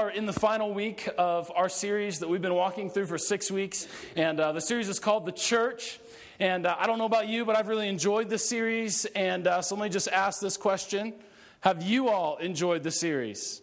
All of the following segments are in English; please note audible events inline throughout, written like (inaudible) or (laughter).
are in the final week of our series that we've been walking through for six weeks, and uh, the series is called The Church. And uh, I don't know about you, but I've really enjoyed this series. And uh, so let me just ask this question Have you all enjoyed the series?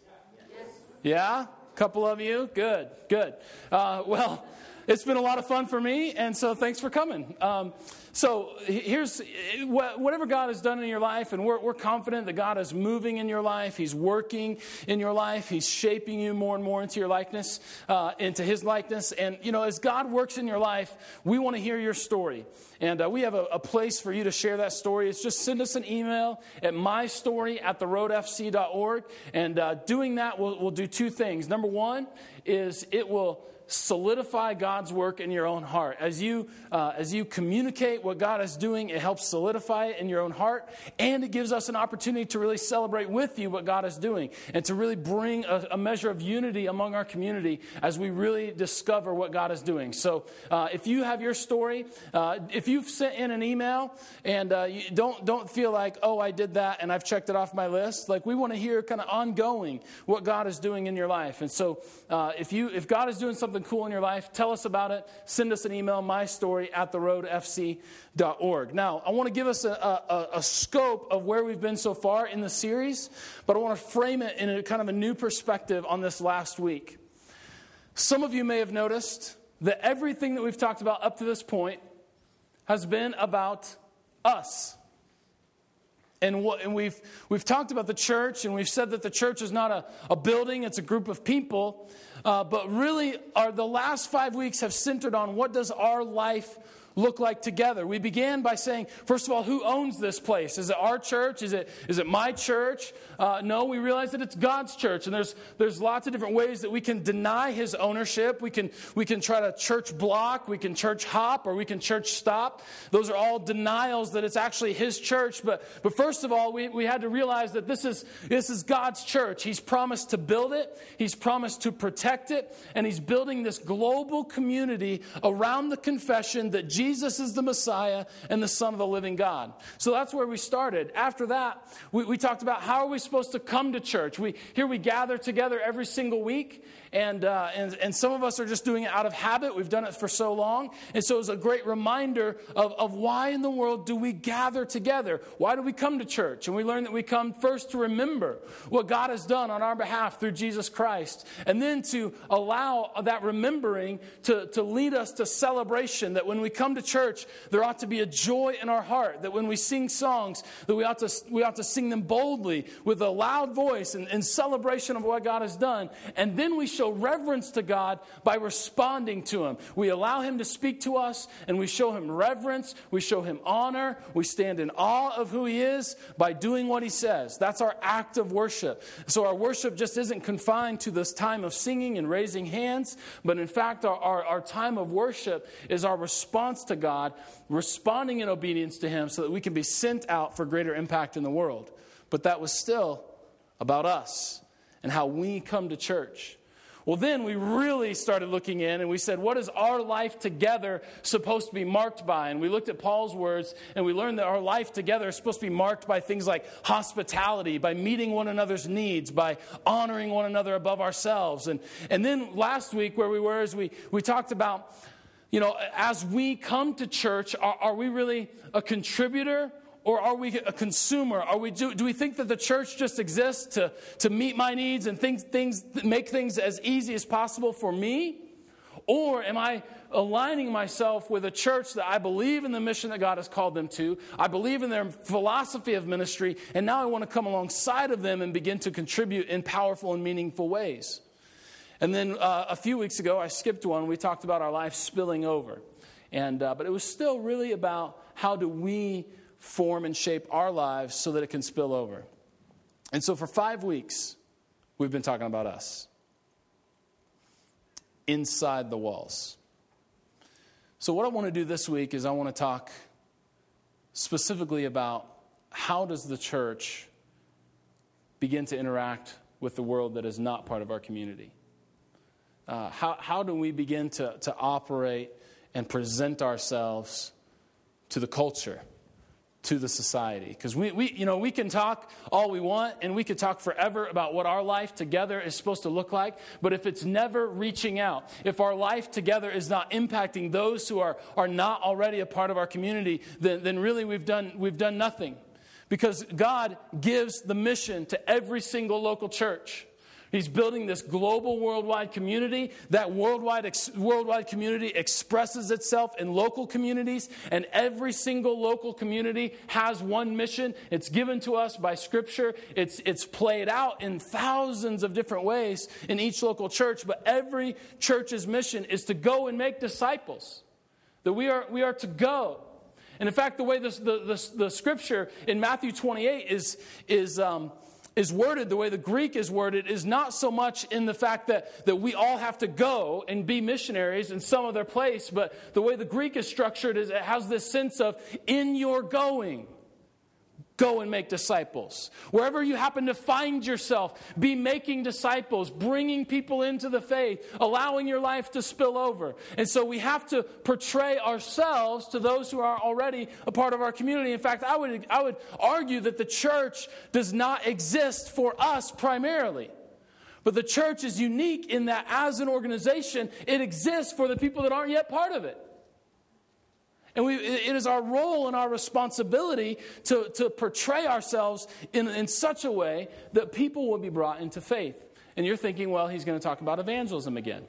Yes. Yeah? A couple of you? Good, good. Uh, well, it's been a lot of fun for me, and so thanks for coming. Um, so here's whatever God has done in your life, and we're, we're confident that God is moving in your life. He's working in your life. He's shaping you more and more into your likeness, uh, into His likeness. And, you know, as God works in your life, we want to hear your story. And uh, we have a, a, place for you to share that story. It's just send us an email at mystory at theroadfc.org. And uh, doing that will will do two things. Number one is it will solidify God's work in your own heart. As you, uh, as you communicate what God is doing, it helps solidify it in your own heart, and it gives us an opportunity to really celebrate with you what God is doing and to really bring a, a measure of unity among our community as we really discover what God is doing. So uh, if you have your story, uh, if you've sent in an email and uh, you don't, don't feel like, oh, I did that and I've checked it off my list, like we want to hear kind of ongoing what God is doing in your life. And so uh, if, you, if God is doing something something cool in your life, tell us about it. Send us an email, mystory at theroadfc.org. Now, I want to give us a, a, a scope of where we've been so far in the series, but I want to frame it in a kind of a new perspective on this last week. Some of you may have noticed that everything that we've talked about up to this point has been about us. And, what, and we've, we've talked about the church, and we've said that the church is not a, a building, it's a group of people. Uh, but really, our, the last five weeks have centered on what does our life look like together? We began by saying, first of all, who owns this place? Is it our church? Is it, is it my church? Uh, no, we realize that it's God's church. And there's, there's lots of different ways that we can deny his ownership. We can, we can try to church block, we can church hop, or we can church stop. Those are all denials that it's actually his church. But, but first of all, we, we had to realize that this is, this is God's church. He's promised to build it, he's promised to protect it, and he's building this global community around the confession that Jesus Jesus is the Messiah and the Son of the living God. So that's where we started. After that, we, we talked about how are we supposed to come to church. We, here we gather together every single week, and, uh, and, and some of us are just doing it out of habit. We've done it for so long. And so it's a great reminder of, of why in the world do we gather together? Why do we come to church? And we learn that we come first to remember what God has done on our behalf through Jesus Christ, and then to allow that remembering to, to lead us to celebration. That when we come to church, there ought to be a joy in our heart. That when we sing songs, that we ought to, we ought to sing them boldly with a loud voice and, and celebration of what God has done. And then we show reverence to God by responding to Him. We allow Him to speak to us and we show Him reverence, we show Him honor, we stand in awe of who He is by doing what He says. That's our act of worship. So our worship just isn't confined to this time of singing and raising hands, but in fact, our, our, our time of worship is our response to God, responding in obedience to Him so that we can be sent out for greater impact in the world. But that was still about us and how we come to church. Well, then we really started looking in and we said, what is our life together supposed to be marked by? And we looked at Paul's words and we learned that our life together is supposed to be marked by things like hospitality, by meeting one another's needs, by honoring one another above ourselves. And, and then last week, where we were, is we, we talked about, you know, as we come to church, are, are we really a contributor or are we a consumer? Are we, do, do we think that the church just exists to, to meet my needs and think, things, make things as easy as possible for me? Or am I aligning myself with a church that I believe in the mission that God has called them to? I believe in their philosophy of ministry, and now I want to come alongside of them and begin to contribute in powerful and meaningful ways. And then uh, a few weeks ago, I skipped one. We talked about our life spilling over. And, uh, but it was still really about how do we form and shape our lives so that it can spill over. And so for five weeks, we've been talking about us inside the walls. So, what I want to do this week is I want to talk specifically about how does the church begin to interact with the world that is not part of our community? Uh, how, how do we begin to, to operate and present ourselves to the culture? To the society. Because we, we, you know, we can talk all we want and we could talk forever about what our life together is supposed to look like. But if it's never reaching out, if our life together is not impacting those who are, are not already a part of our community, then, then really we've done, we've done nothing. Because God gives the mission to every single local church. He's building this global worldwide community. That worldwide, ex- worldwide community expresses itself in local communities, and every single local community has one mission. It's given to us by Scripture, it's, it's played out in thousands of different ways in each local church, but every church's mission is to go and make disciples. That we are, we are to go. And in fact, the way this, the, the, the scripture in Matthew 28 is, is um, is worded, the way the Greek is worded, is not so much in the fact that, that we all have to go and be missionaries in some other place, but the way the Greek is structured is it has this sense of in your going. Go and make disciples. Wherever you happen to find yourself, be making disciples, bringing people into the faith, allowing your life to spill over. And so we have to portray ourselves to those who are already a part of our community. In fact, I would, I would argue that the church does not exist for us primarily. But the church is unique in that as an organization, it exists for the people that aren't yet part of it. And we, it is our role and our responsibility to, to portray ourselves in, in such a way that people will be brought into faith. And you're thinking, well, he's going to talk about evangelism again.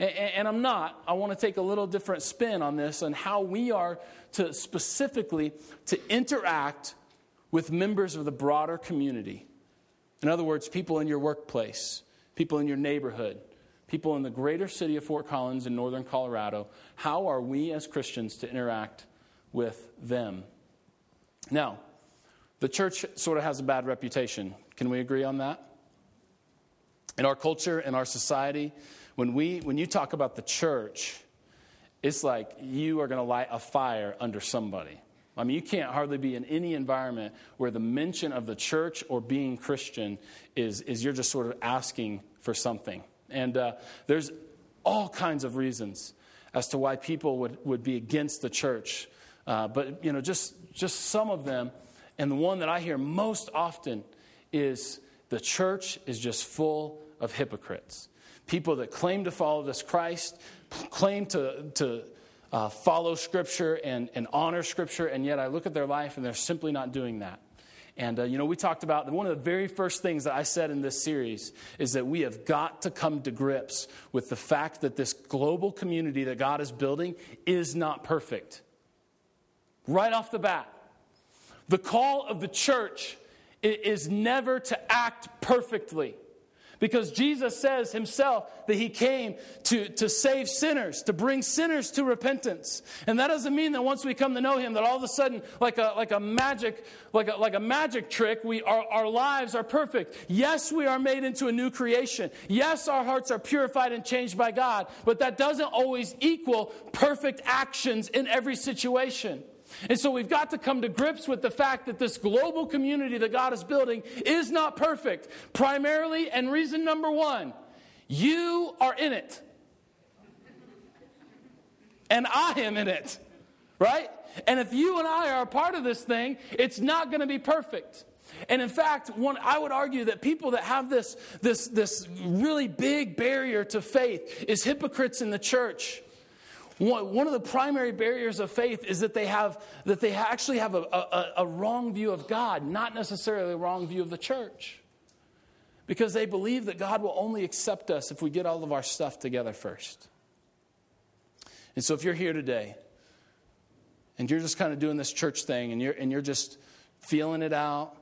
And, and I'm not. I want to take a little different spin on this and how we are to specifically to interact with members of the broader community. In other words, people in your workplace, people in your neighborhood, people in the greater city of Fort Collins in northern Colorado, how are we as Christians to interact with them? Now, the church sort of has a bad reputation. Can we agree on that? In our culture, in our society, when, we, when you talk about the church, it's like you are going to light a fire under somebody. I mean, you can't hardly be in any environment where the mention of the church or being Christian is, is you're just sort of asking for something. And uh, there's all kinds of reasons as to why people would, would be against the church. Uh, but, you know, just, just some of them. And the one that I hear most often is the church is just full of hypocrites. People that claim to follow this Christ, claim to, to uh, follow Scripture and, and honor Scripture, and yet I look at their life and they're simply not doing that. And, uh, you know, we talked about one of the very first things that I said in this series is that we have got to come to grips with the fact that this global community that God is building is not perfect. Right off the bat, the call of the church is never to act perfectly. Because Jesus says himself that he came to, to save sinners, to bring sinners to repentance. And that doesn't mean that once we come to know him, that all of a sudden, like a, like a magic, like a, like a magic trick, we, our, our lives are perfect. Yes, we are made into a new creation. Yes, our hearts are purified and changed by God, but that doesn't always equal perfect actions in every situation. And so we've got to come to grips with the fact that this global community that God is building is not perfect. Primarily, and reason number one, you are in it. And I am in it, right? And if you and I are a part of this thing, it's not going to be perfect. And in fact, one, I would argue that people that have this, this, this really big barrier to faith is hypocrites in the church. One of the primary barriers of faith is that they, have, that they actually have a, a, a wrong view of God, not necessarily a wrong view of the church. Because they believe that God will only accept us if we get all of our stuff together first. And so if you're here today and you're just kind of doing this church thing and you're, and you're just feeling it out,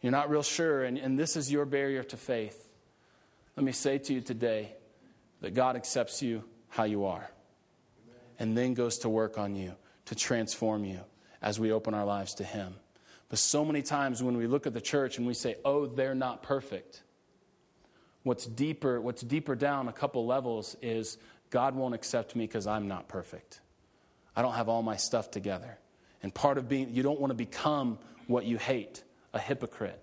you're not real sure, and, and this is your barrier to faith, let me say to you today that God accepts you how you are and then goes to work on you to transform you as we open our lives to Him. But so many times when we look at the church and we say, oh, they're not perfect, what's deeper, what's deeper down a couple levels is God won't accept me because I'm not perfect. I don't have all my stuff together. And part of being, you don't want to become what you hate, a hypocrite.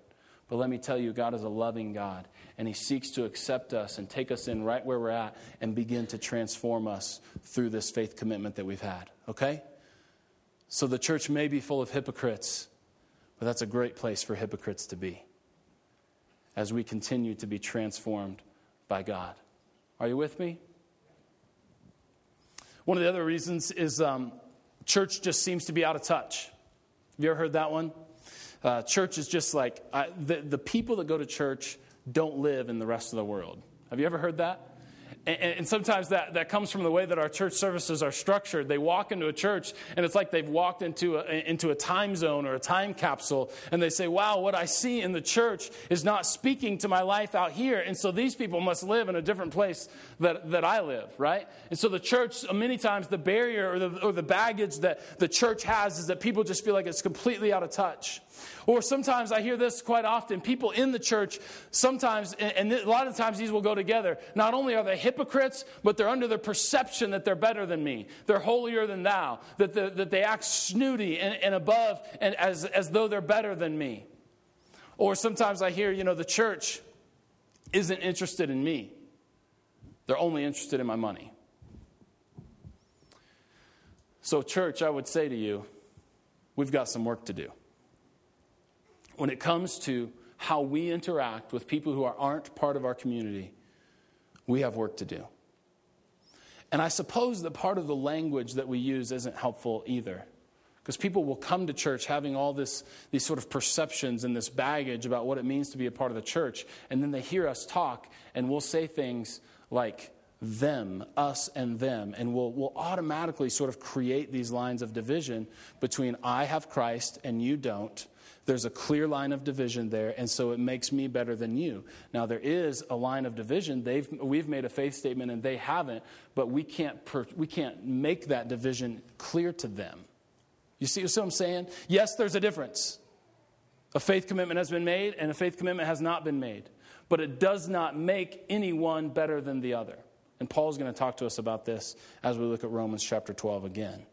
But let me tell you, God is a loving God, and He seeks to accept us and take us in right where we're at and begin to transform us through this faith commitment that we've had. Okay? So the church may be full of hypocrites, But that's a great place for hypocrites to be as we continue to be transformed by God. Are you with me? One of the other reasons is um, church just seems to be out of touch. Have you ever heard that one? Uh, church is just like the, the people that go to church don't live in the rest of the world. Have you ever heard that? And, sometimes that, that comes from the way that our church services are structured. They walk into a church, and it's like they've walked into a, into a time zone or a time capsule, and they say, Wow, what I see in the church is not speaking to my life out here. And so these people must live in a different place that, that I live, right? And so the church, many times, the barrier or the, or the baggage that the church has is that people just feel like it's completely out of touch. Or sometimes I hear this quite often people in the church, sometimes, and a lot of times these will go together. Not only are they hypocrites, but they're under the perception that they're better than me, they're holier than thou, that, the, that they act snooty and, and above and as, as though they're better than me. Or sometimes I hear, you know, the church isn't interested in me, they're only interested in my money. So, church, I would say to you, we've got some work to do when it comes to how we interact with people who aren't part of our community, we have work to do. And I suppose that part of the language that we use isn't helpful either. Because people will come to church having all this, these sort of perceptions and this baggage about what it means to be a part of the church. And then they hear us talk, and we'll say things like them, us and them. And we'll, we'll automatically sort of create these lines of division between I have Christ and you don't there's a clear line of division there, and so it makes me better than you. Now, there is a line of division. They've, we've made a faith statement and they haven't, but we can't, per, we can't make that division clear to them. You see what I'm saying? Yes, there's a difference. A faith commitment has been made, and a faith commitment has not been made. But it does not make anyone better than the other. And Paul's going to talk to us about this as we look at Romans chapter 12 again.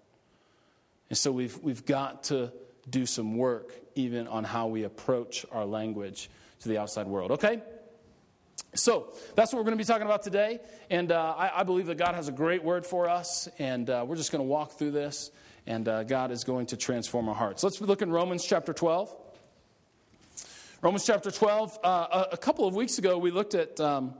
And so we've, we've got to do some work even on how we approach our language to the outside world. Okay? So that's what we're going to be talking about today. And uh, I, I, believe that God has a great word for us. And uh, we're just going to walk through this. And uh, God is going to transform our hearts. Let's look in Romans chapter 12. Romans chapter 12. Uh, a, a, couple of weeks ago, we looked at. Um,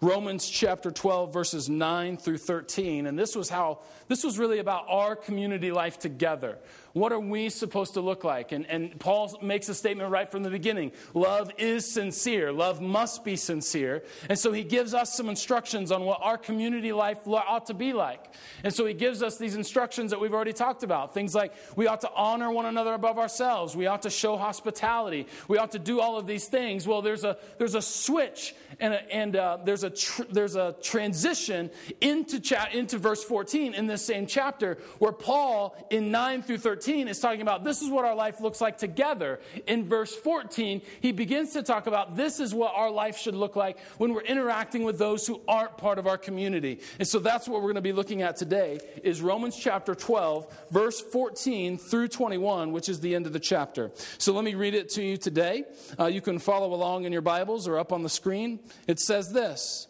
Romans chapter 12 verses 9 through 13 and this was how this was really about our community life together what are we supposed to look like? And, and Paul makes a statement right from the beginning love is sincere, love must be sincere. And so he gives us some instructions on what our community life ought to be like. And so he gives us these instructions that we've already talked about. Things like we ought to honor one another above ourselves, we ought to show hospitality, we ought to do all of these things. Well, there's a, there's a switch and, a, and uh, there's, a tr- there's a transition into, cha- into verse 14 in this same chapter where Paul, in 9 through 13, 13 is talking about this is what our life looks like together. In verse 14, he begins to talk about this is what our life should look like when we're interacting with those who aren't part of our community. And so that's what we're going to be looking at today is Romans chapter 12, verse 14 through 21, which is the end of the chapter. So let me read it to you today. Uh, you can follow along in your Bibles or up on the screen. It says this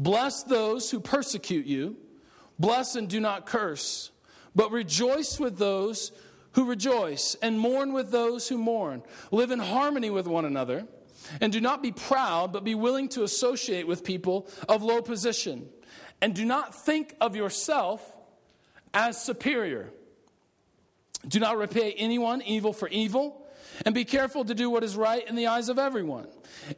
Bless those who persecute you, bless and do not curse. But rejoice with those who rejoice, and mourn with those who mourn. Live in harmony with one another, and do not be proud, but be willing to associate with people of low position. And do not think of yourself as superior. Do not repay anyone evil for evil and be careful to do what is right in the eyes of everyone.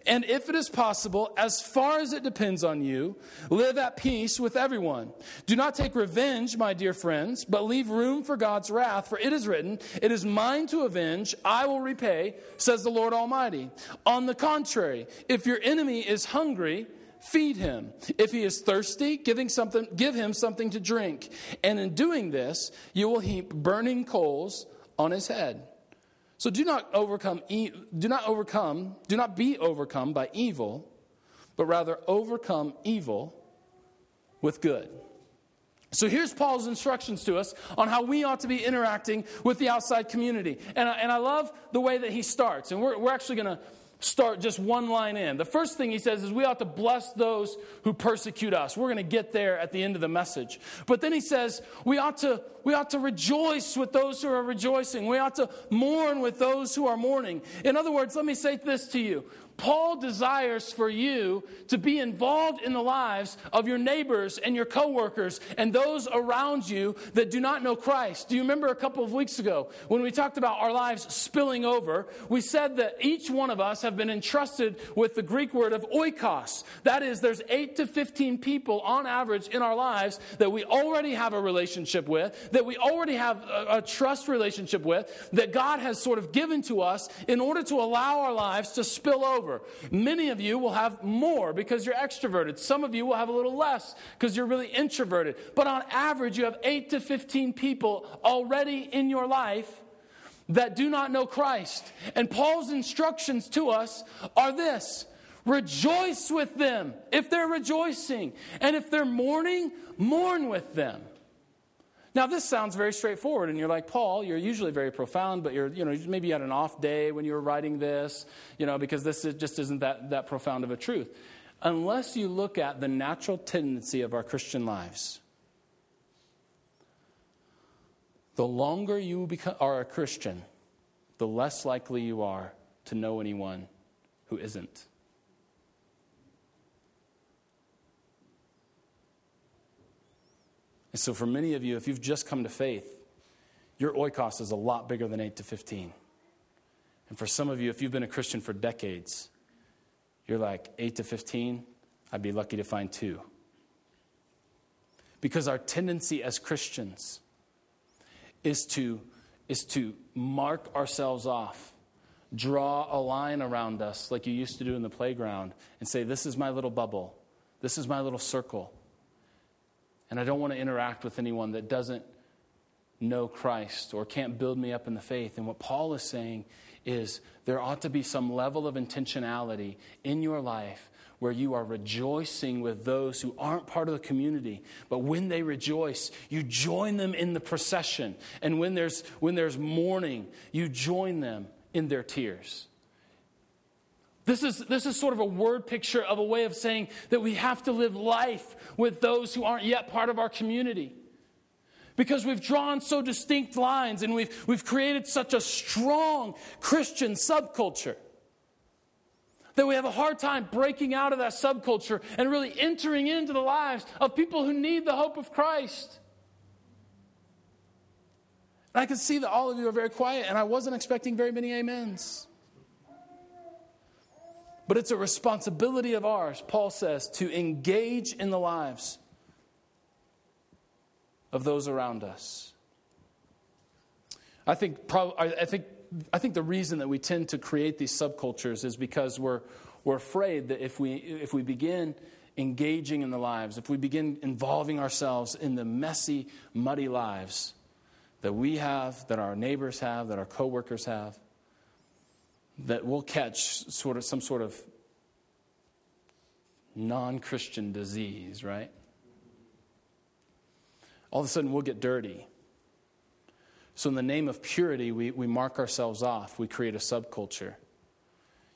And if it is possible, as far as it depends on you, live at peace with everyone. Do not take revenge, my dear friends, but leave room for God's wrath, for it is written, It is mine to avenge, I will repay, says the Lord Almighty. On the contrary, if your enemy is hungry, feed him. If he is thirsty, giving something, give him something to drink. And in doing this, you will heap burning coals on his head. So do not overcome, do not overcome, do not be overcome by evil, but rather overcome evil with good. So here's Paul's instructions to us on how we ought to be interacting with the outside community. And I, and I love the way that he starts. And we're, we're actually going to start just one line in. The first thing he says is we ought to bless those who persecute us. We're going to get there at the end of the message. But then he says we ought to we ought to rejoice with those who are rejoicing. We ought to mourn with those who are mourning. In other words, let me say this to you. Paul desires for you to be involved in the lives of your neighbors and your coworkers and those around you that do not know Christ. Do you remember a couple of weeks ago when we talked about our lives spilling over? We said that each one of us have been entrusted with the Greek word of oikos. That is, there's 8 to 15 people on average in our lives that we already have a relationship with, that we already have a, a trust relationship with, that God has sort of given to us in order to allow our lives to spill over over. Many of you will have more because you're extroverted. Some of you will have a little less because you're really introverted. But on average, you have 8 to 15 people already in your life that do not know Christ. And Paul's instructions to us are this rejoice with them if they're rejoicing, and if they're mourning, mourn with them. Now, this sounds very straightforward, and you're like, Paul, you're usually very profound, but you're, you know, maybe you had an off day when you were writing this, you know, because this just isn't that, that profound of a truth. Unless you look at the natural tendency of our Christian lives, the longer you are a Christian, the less likely you are to know anyone who isn't. And so, for many of you, if you've just come to faith, your oikos is a lot bigger than 8 to 15. And for some of you, if you've been a Christian for decades, you're like, 8 to 15, I'd be lucky to find two. Because our tendency as Christians is to, is to mark ourselves off, draw a line around us like you used to do in the playground, and say, This is my little bubble, this is my little circle. And I don't want to interact with anyone that doesn't know Christ or can't build me up in the faith. And what Paul is saying is there ought to be some level of intentionality in your life where you are rejoicing with those who aren't part of the community. But when they rejoice, you join them in the procession. And when there's, when there's mourning, you join them in their tears. This is, this is sort of a word picture of a way of saying that we have to live life with those who aren't yet part of our community. Because we've drawn so distinct lines and we've, we've created such a strong Christian subculture that we have a hard time breaking out of that subculture and really entering into the lives of people who need the hope of Christ. And I can see that all of you are very quiet, and I wasn't expecting very many amens. But it's a responsibility of ours, Paul says, to engage in the lives of those around us. I think, I think, I think the reason that we tend to create these subcultures is because we're, we're afraid that if we, if we begin engaging in the lives, if we begin involving ourselves in the messy, muddy lives that we have, that our neighbors have, that our coworkers have, that we'll catch sort of some sort of non-Christian disease, right? All of a sudden we'll get dirty. So, in the name of purity, we, we mark ourselves off. We create a subculture.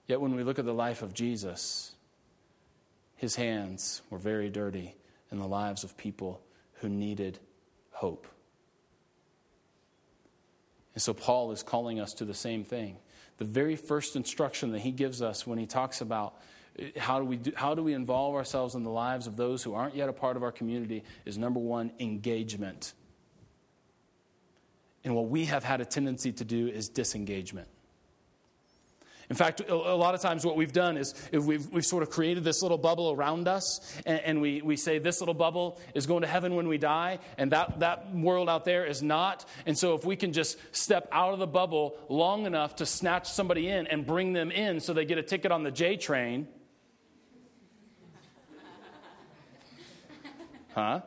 Yet, when we look at the life of Jesus, his hands were very dirty in the lives of people who needed hope. And so, Paul is calling us to the same thing the very first instruction that he gives us when he talks about uh, how do we do, how do we involve ourselves in the lives of those who aren't yet a part of our community is number one engagement. And what we have had a tendency to do is disengagement in fact, a lot of times what we've done is we've, we've sort of created this little bubble around us, and, and, we, we say this little bubble is going to heaven when we die, and that, that world out there is not. And so if we can just step out of the bubble long enough to snatch somebody in and bring them in so they get a ticket on the J train. Huh?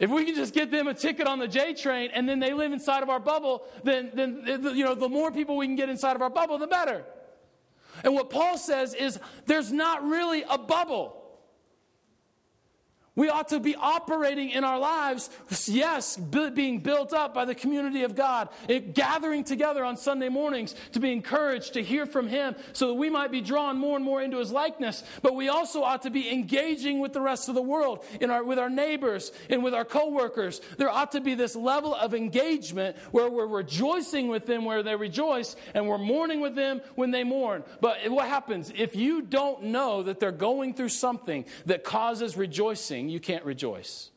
If we can just get them a ticket on the J train and then they live inside of our bubble, then, then eh, you know, the more people we can get inside of our bubble, the better. And what Paul says is there's not really a bubble. We ought to be operating in our lives, yes, being built up by the community of God, it, gathering together on Sunday mornings to be encouraged to hear from Him so that we might be drawn more and more into His likeness. But we also ought to be engaging with the rest of the world, in our, with our neighbors and with our coworkers. There ought to be this level of engagement where we're rejoicing with them where they rejoice and we're mourning with them when they mourn. But what happens if you don't know that they're going through something that causes rejoicing? You can't rejoice.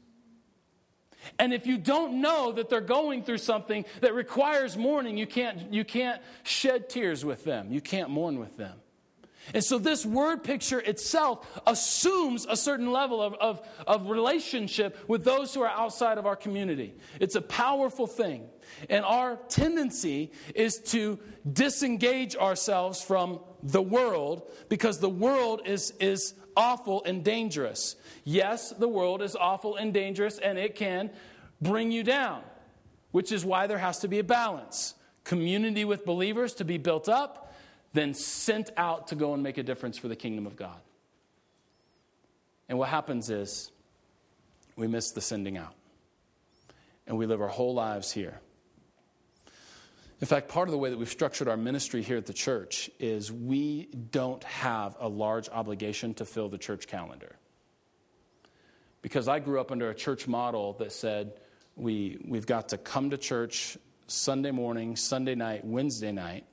And if you don't know that they're going through something that requires mourning, you can't, you can't shed tears with them. You can't mourn with them. And so, this word picture itself assumes a certain level of, of, of, relationship with those who are outside of our community. It's a powerful thing. And our tendency is to disengage ourselves from the world because the world is, is awful and dangerous. Yes, the world is awful and dangerous, and it can bring you down, which is why there has to be a balance. Community with believers to be built up, then sent out to go and make a difference for the kingdom of God. And what happens is we miss the sending out, and we live our whole lives here. In fact, part of the way that we've structured our ministry here at the church is we don't have a large obligation to fill the church calendar because I grew up under a church model that said we, we've got to come to church Sunday morning, Sunday night, Wednesday night.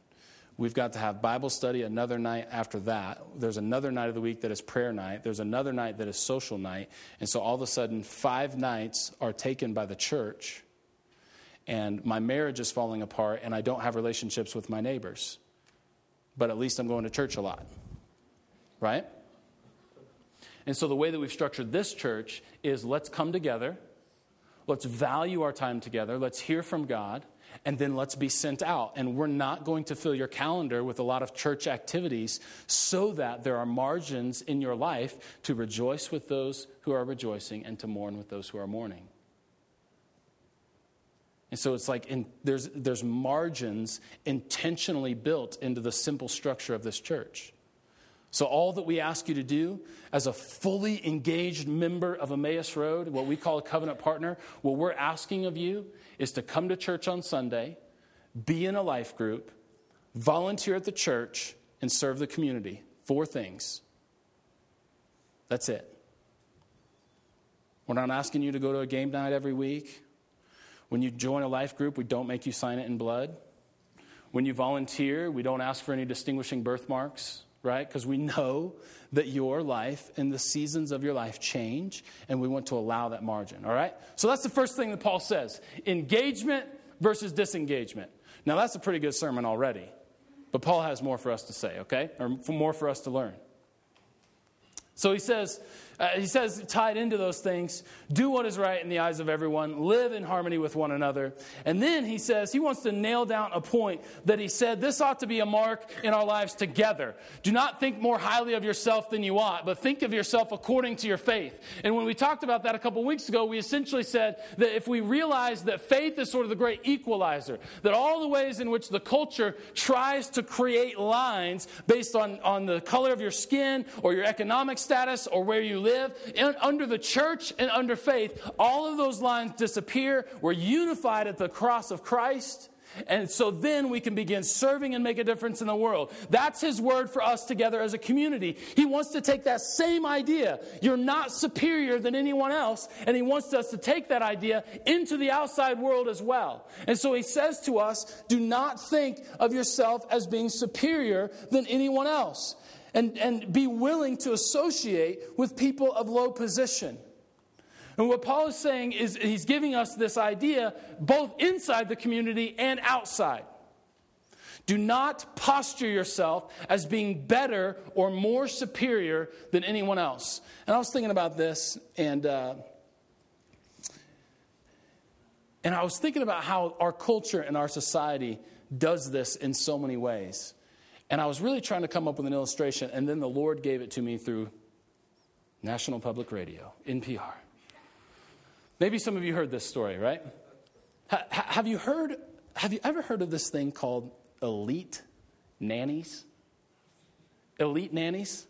We've got to have Bible study another night after that. There's another night of the week that is prayer night. There's another night that is social night. And so all of a sudden, five nights are taken by the church, and my marriage is falling apart, and I don't have relationships with my neighbors. But at least I'm going to church a lot. Right? And so the way that we've structured this church is let's come together, let's value our time together, let's hear from God, and then let's be sent out. And we're not going to fill your calendar with a lot of church activities so that there are margins in your life to rejoice with those who are rejoicing and to mourn with those who are mourning. And so it's like in, there's, there's margins intentionally built into the simple structure of this church. So, all that we ask you to do as a fully engaged member of Emmaus Road, what we call a covenant partner, what we're asking of you is to come to church on Sunday, be in a life group, volunteer at the church, and serve the community. Four things. That's it. We're not asking you to go to a game night every week. When you join a life group, we don't make you sign it in blood. When you volunteer, we don't ask for any distinguishing birthmarks right? Because we know that your life and the seasons of your life change, and we want to allow that margin, all right? So that's the first thing that Paul says engagement versus disengagement. Now, that's a pretty good sermon already, but Paul has more for us to say, okay? Or more for us to learn. So he says, uh, he says, tied into those things, do what is right in the eyes of everyone, live in harmony with one another. And then he says, he wants to nail down a point that he said, this ought to be a mark in our lives together. Do not think more highly of yourself than you ought, but think of yourself according to your faith. And when we talked about that a couple weeks ago, we essentially said that if we realize that faith is sort of the great equalizer, that all the ways in which the culture tries to create lines based on, on the color of your skin or your economic status or where you live, live under the church and under faith, all of those lines disappear. We're unified at the cross of Christ. And so then we can begin serving and make a difference in the world. That's his word for us together as a community. He wants to take that same idea. You're not superior than anyone else. And he wants us to take that idea into the outside world as well. And so he says to us, do not think of yourself as being superior than anyone else and, and be willing to associate with people of low position. And what Paul is saying is he's giving us this idea both inside the community and outside. Do not posture yourself as being better or more superior than anyone else. And I was thinking about this, and, uh, and I was thinking about how our culture and our society does this in so many ways. And I was really trying to come up with an illustration, and then the Lord gave it to me through National Public Radio, NPR. Maybe some of you heard this story, right? Ha- have you heard, have you ever heard of this thing called elite nannies? Elite nannies?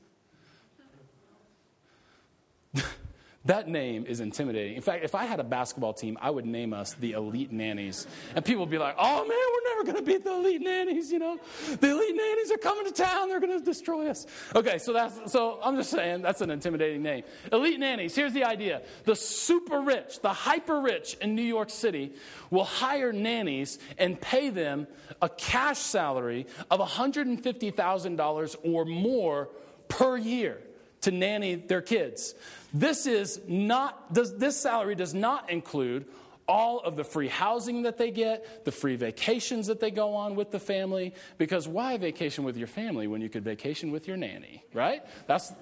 That name is intimidating. In fact, if I had a basketball team, I would name us the Elite Nannies. And people would be like, oh man, we're never going to beat the Elite Nannies, you know? The Elite Nannies are coming to town, they're going to destroy us. Okay, so that's, so I'm just saying, that's an intimidating name. Elite Nannies, here's the idea the super rich, the hyper rich in New York City will hire nannies and pay them a cash salary of $150,000 or more per year to nanny their kids. This is not does, this salary does not include all of the free housing that they get, the free vacations that they go on with the family because why vacation with your family when you could vacation with your nanny, right? That's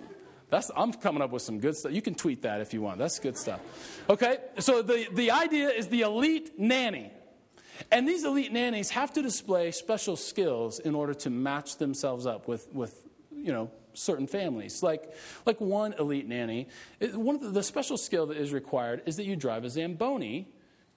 that's, I'm coming up with some good stuff. You can tweet that if you want. That's good stuff. Okay, so the, the idea is the elite nanny. And these elite nannies have to display special skills in order to match themselves up with, with you know, certain families. Like, like one elite nanny, one of the, the special skill that is required is that you drive a Zamboni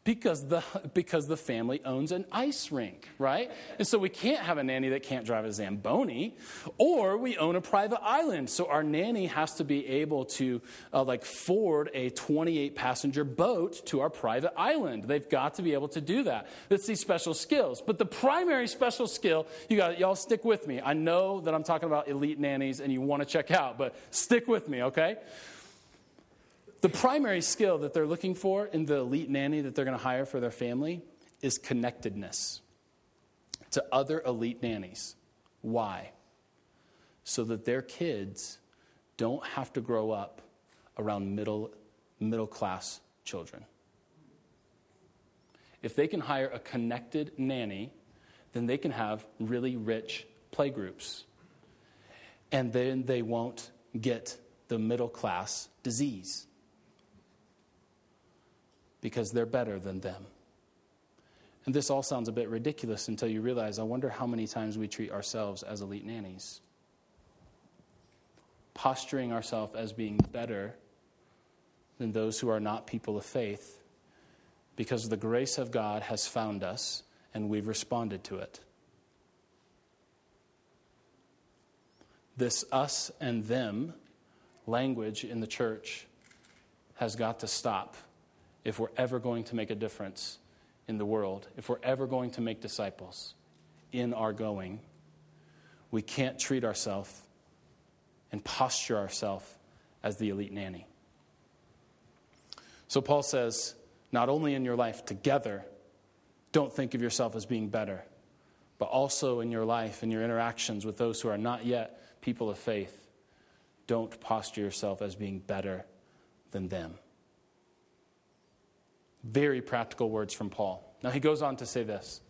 because the, (laughs) because the family owns an ice rink, right? And so we can't have a nanny that can't drive a Zamboni, or we own a private island. So our nanny has to be able to uh, like ford a 28 passenger boat to our private island. They've got to be able to do that. That's these special skills. But the primary special skill, you got y'all stick with me. I know that I'm talking about elite nannies and you want to check out, but stick with me, okay? The primary skill that they're looking for in the elite nanny that they're going to hire for their family is connectedness to other elite nannies. Why? So that their kids don't have to grow up around middle, middle class children. If they can hire a connected nanny, then they can have really rich playgroups. And then they won't get the middle class disease because they're better than them. And this all sounds a bit ridiculous until you realize I wonder how many times we treat ourselves as elite nannies, posturing ourselves as being better than those who are not people of faith because the grace of God has found us and we've responded to it. This us and them language in the church has got to stop if we're ever going to make a difference in the world, if we're ever going to make disciples in our going, we can't treat ourselves and posture ourselves as the elite nanny. So Paul says, not only in your life together, don't think of yourself as being better, but also in your life, in your interactions with those who are not yet people of faith, don't posture yourself as being better than them. Very practical words from Paul. Now he goes on to say this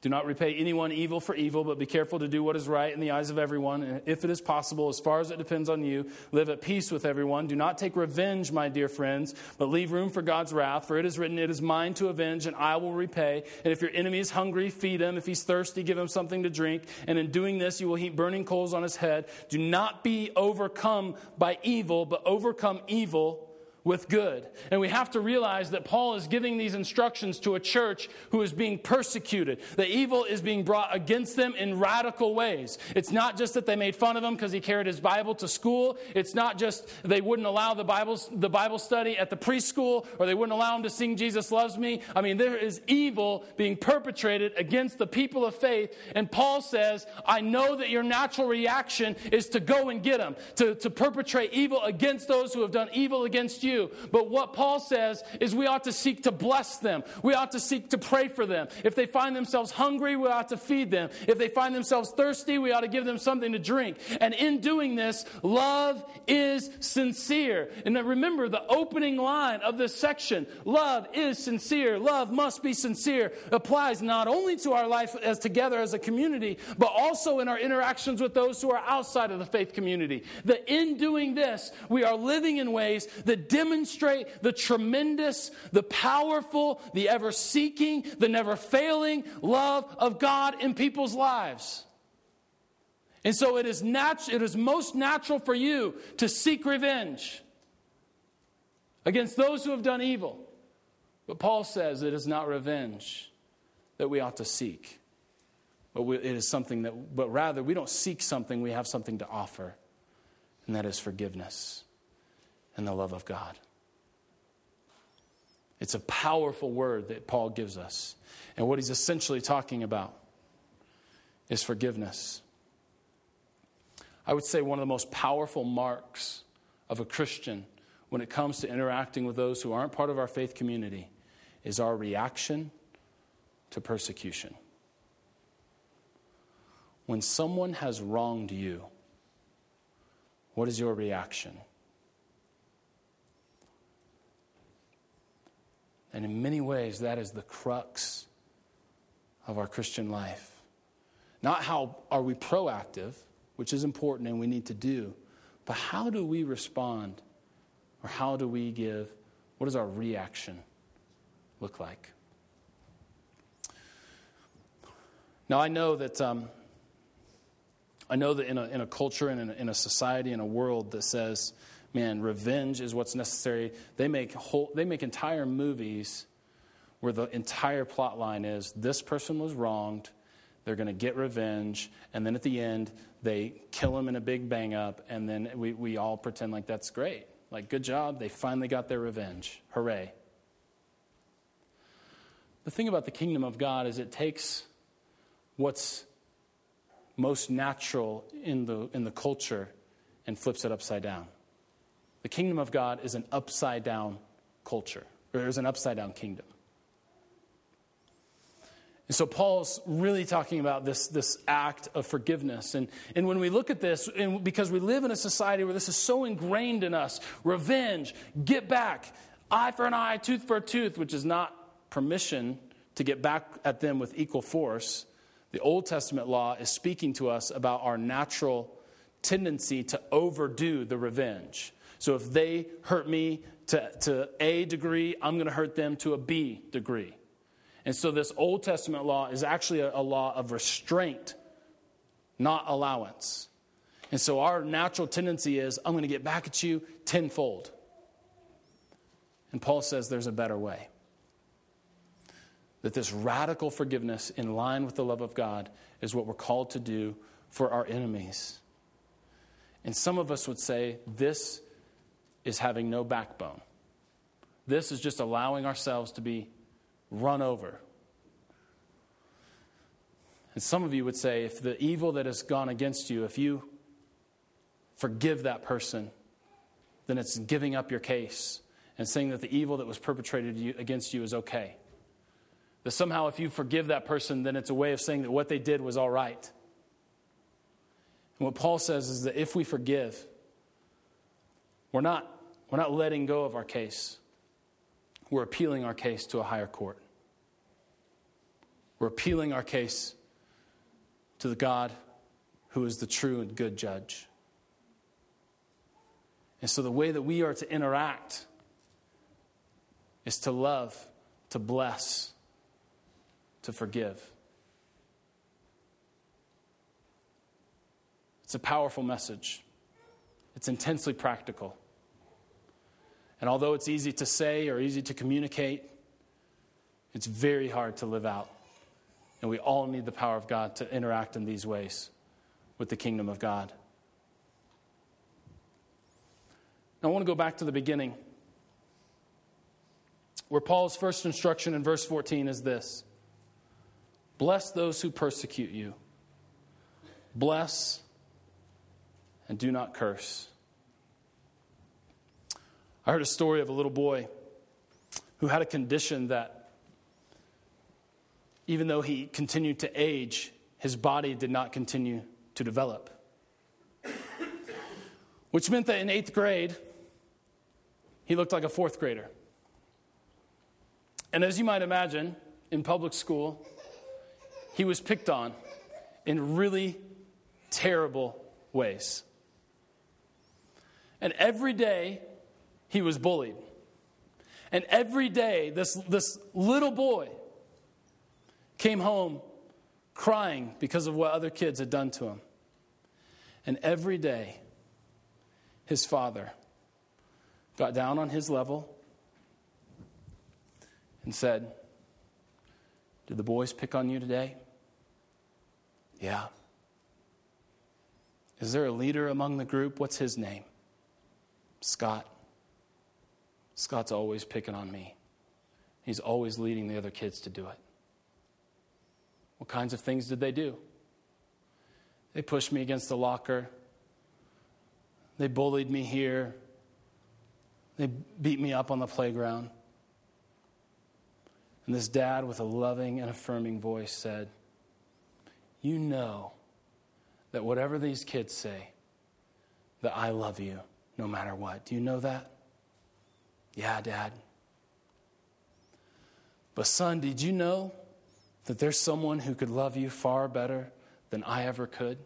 Do not repay anyone evil for evil, but be careful to do what is right in the eyes of everyone. And if it is possible, as far as it depends on you, live at peace with everyone. Do not take revenge, my dear friends, but leave room for God's wrath. For it is written, It is mine to avenge, and I will repay. And if your enemy is hungry, feed him. If he's thirsty, give him something to drink. And in doing this, you will heap burning coals on his head. Do not be overcome by evil, but overcome evil with good. And we have to realize that Paul is giving these instructions to a church who is being persecuted. The evil is being brought against them in radical ways. It's not just that they made fun of him because he carried his Bible to school. It's not just they wouldn't allow the Bible, the Bible study at the preschool or they wouldn't allow him to sing Jesus Loves Me. I mean, there is evil being perpetrated against the people of faith. And Paul says, I know that your natural reaction is to go and get them, to, to perpetrate evil against those who have done evil against you. But what Paul says is we ought to seek to bless them. We ought to seek to pray for them. If they find themselves hungry, we ought to feed them. If they find themselves thirsty, we ought to give them something to drink. And in doing this, love is sincere. And remember the opening line of this section love is sincere. Love must be sincere applies not only to our life as together as a community, but also in our interactions with those who are outside of the faith community. That in doing this, we are living in ways that demonstrate the tremendous, the powerful, the ever seeking, the never failing love of God in people's lives. And so it is, nat- it is most natural for you to seek revenge against those who have done evil. But Paul says it is not revenge that we ought to seek. But we, it is something that, but rather we don't seek something, we have something to offer. and that is forgiveness and the love of God. It's a powerful word that Paul gives us. And what he's essentially talking about is forgiveness. I would say one of the most powerful marks of a Christian when it comes to interacting with those who aren't part of our faith community is our reaction to persecution. When someone has wronged you, what is your reaction? And in many ways, that is the crux of our Christian life. Not how are we proactive, which is important and we need to do, but how do we respond or how do we give? What does our reaction look like? Now, I know that. Um, I know that in a, in a culture and in a, in a society, in a world that says, man, revenge is what's necessary, they make, whole, they make entire movies where the entire plot line is this person was wronged, they're going to get revenge, and then at the end, they kill him in a big bang up, and then we, we all pretend like that's great. Like, good job, they finally got their revenge. Hooray. The thing about the kingdom of God is it takes what's most natural in the, in the culture and flips it upside down. The kingdom of God is an upside down culture, or is an upside down kingdom. And so Paul's really talking about this, this act of forgiveness. And, and when we look at this, and because we live in a society where this is so ingrained in us revenge, get back, eye for an eye, tooth for a tooth, which is not permission to get back at them with equal force. The Old Testament law is speaking to us about our natural tendency to overdo the revenge. So if they hurt me to, to A degree, I'm going to hurt them to a B degree. And so this Old Testament law is actually a, a law of restraint, not allowance. And so our natural tendency is, I'm going to get back at you tenfold. And Paul says there's a better way that this radical forgiveness in line with the love of God is what we're called to do for our enemies. And some of us would say this is having no backbone. This is just allowing ourselves to be run over. And some of you would say if the evil that has gone against you, if you forgive that person, then it's giving up your case and saying that the evil that was perpetrated against you is okay. That somehow, if you forgive that person, then it's a way of saying that what they did was all right. And what Paul says is that if we forgive, we're not, we're not letting go of our case. We're appealing our case to a higher court. We're appealing our case to the God who is the true and good judge. And so the way that we are to interact is to love, to bless, to forgive. It's a powerful message, it's intensely practical. And although it's easy to say or easy to communicate, it's very hard to live out. And we all need the power of God to interact in these ways with the kingdom of God. Now, I want to go back to the beginning, where Paul's first instruction in verse 14 is this Bless those who persecute you. Bless and do not curse. I heard a story of a little boy who had a condition that, even though he continued to age, his body did not continue to develop. Which meant that in eighth grade, he looked like a fourth grader. And as you might imagine, in public school, he was picked on in really terrible ways. And every day he was bullied. And every day this, this little boy came home crying because of what other kids had done to him. And every day his father got down on his level and said, Did the boys pick on you today? Yeah. Is there a leader among the group? What's his name? Scott. Scott's always picking on me. He's always leading the other kids to do it. What kinds of things did they do? They pushed me against the locker. They bullied me here. They beat me up on the playground. And this dad, with a loving and affirming voice, said, You know that whatever these kids say, that I love you no matter what. Do you know that? Yeah, Dad. But, son, did you know that there's someone who could love you far better than I ever could?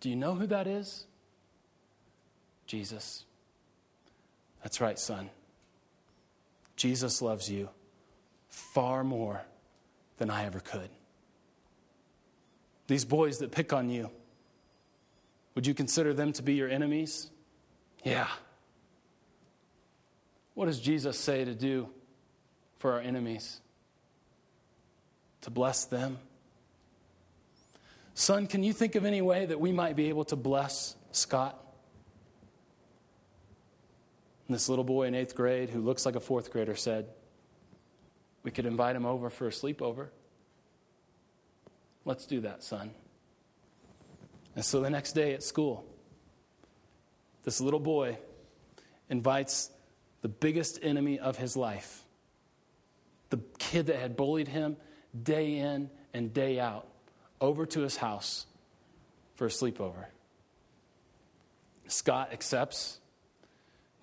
Do you know who that is? Jesus. That's right, son. Jesus loves you far more than I ever could. These boys that pick on you, would you consider them to be your enemies? Yeah. What does Jesus say to do for our enemies? To bless them? Son, can you think of any way that we might be able to bless Scott? And this little boy in eighth grade who looks like a fourth grader said, We could invite him over for a sleepover. Let's do that, son. And so the next day at school, this little boy invites the biggest enemy of his life, the kid that had bullied him day in and day out, over to his house for a sleepover. Scott accepts.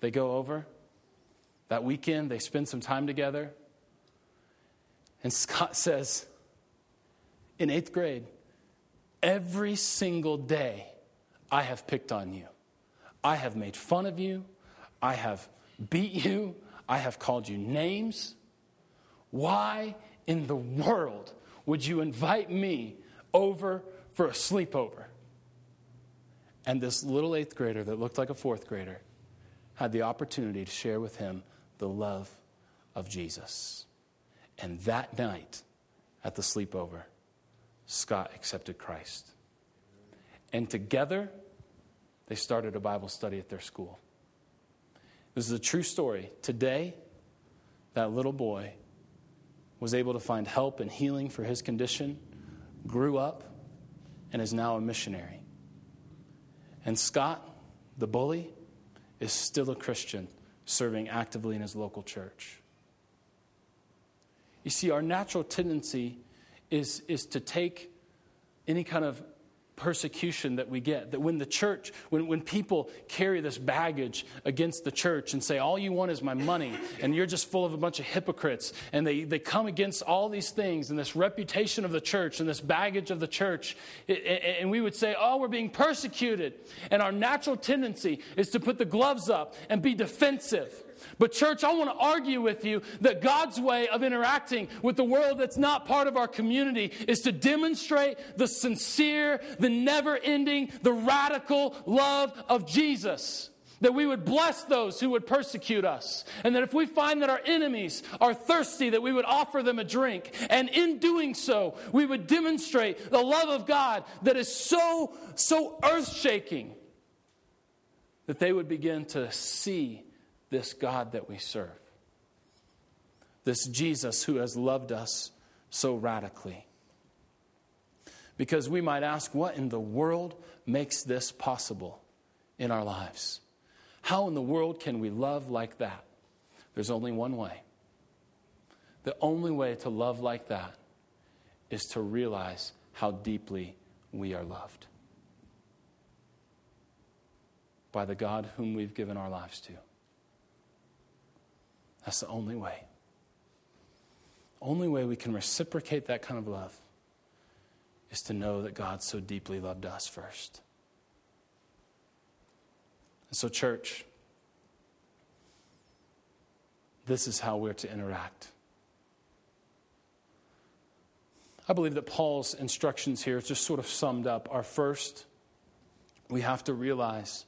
They go over. That weekend, they spend some time together. And Scott (laughs) says, in eighth grade, every single day I have picked on you. I have made fun of you. I have beat you. I have called you names. Why in the world would you invite me over for a sleepover? And this little eighth grader that looked like a fourth grader had the opportunity to share with him the love of Jesus. And that night at the sleepover, Scott accepted Christ. And together, they started a Bible study at their school. This is a true story. Today, that little boy was able to find help and healing for his condition, grew up, and is now a missionary. And Scott, the bully, is still a Christian serving actively in his local church. You see, our natural tendency is, is to take any kind of persecution that we get. That when the church, when, when people carry this baggage against the church and say, All you want is my money, and you're just full of a bunch of hypocrites, and they, they come against all these things and this reputation of the church and this baggage of the church, and we would say, Oh, we're being persecuted. And our natural tendency is to put the gloves up and be defensive. But, church, I want to argue with you that God's way of interacting with the world that's not part of our community is to demonstrate the sincere, the never ending, the radical love of Jesus. That we would bless those who would persecute us. And that if we find that our enemies are thirsty, that we would offer them a drink. And in doing so, we would demonstrate the love of God that is so, so earth shaking that they would begin to see this God that we serve, this Jesus who has loved us so radically. Because we might ask, what in the world makes this possible in our lives? How in the world can we love like that? There's only one way. The only way to love like that is to realize how deeply we are loved by the God whom we've given our lives to. That's the only way. Only way we can reciprocate that kind of love is to know that God so deeply loved us first. And so, church, this is how we're to interact. I believe that Paul's instructions here just sort of summed up. Our first, we have to realize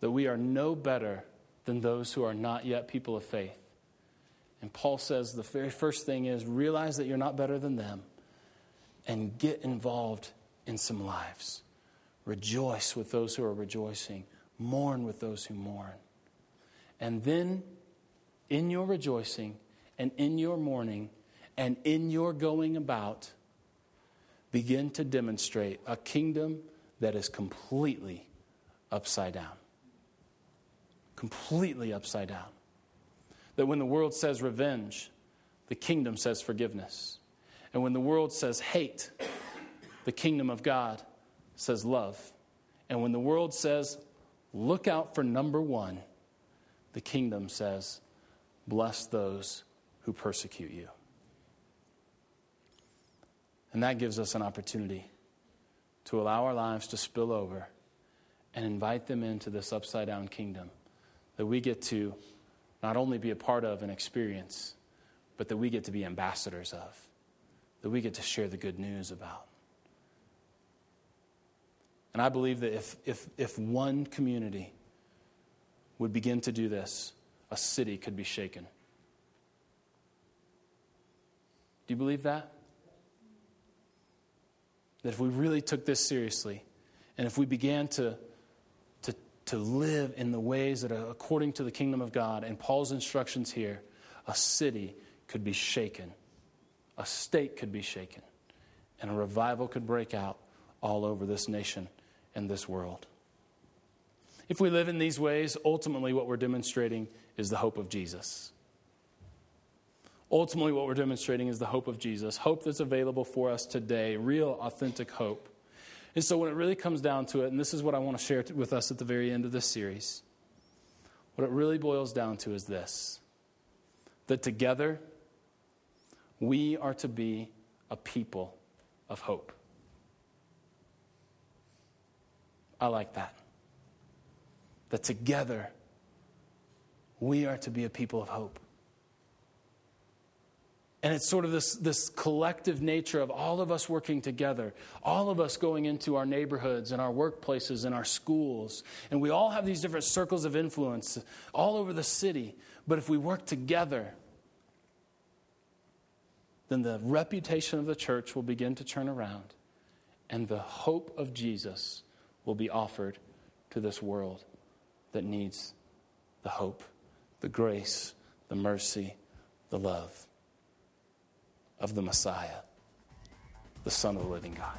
that we are no better than those who are not yet people of faith. And Paul says the very first thing is realize that you're not better than them and get involved in some lives. rejoice with those who are rejoicing, mourn with those who mourn. And then, in your rejoicing and in your mourning and in your going about, begin to demonstrate a kingdom that is completely upside down. Completely upside down. That when the world says revenge, the kingdom says forgiveness. And when the world says hate, the kingdom of God says love. And when the world says look out for number one, the kingdom says bless those who persecute you. And that gives us an opportunity to allow our lives to spill over and invite them into this upside down kingdom that we get to not only be a part of and experience, but that we get to be ambassadors of, that we get to share the good news about. And I believe that if, if, if one community would begin to do this, a city could be shaken. Do you believe that? That if we really took this seriously, and if we began to, to live in the ways that are according to the kingdom of God and Paul's instructions here, a city could be shaken, a state could be shaken, and a revival could break out all over this nation and this world. If we live in these ways, ultimately what we're demonstrating is the hope of Jesus. Ultimately, what we're demonstrating is the hope of Jesus, hope that's available for us today, real, authentic hope. And so, when it really comes down to it, and this is what I want to share with us at the very end of this series, what it really boils down to is this that together we are to be a people of hope. I like that. That together we are to be a people of hope. And it's sort of this, this collective nature of all of us working together, all of us going into our neighborhoods and our workplaces and our schools. And we all have these different circles of influence all over the city. But if we work together, then the reputation of the church will begin to turn around, and the hope of Jesus will be offered to this world that needs the hope, the grace, the mercy, the love of the Messiah, the Son of the living God.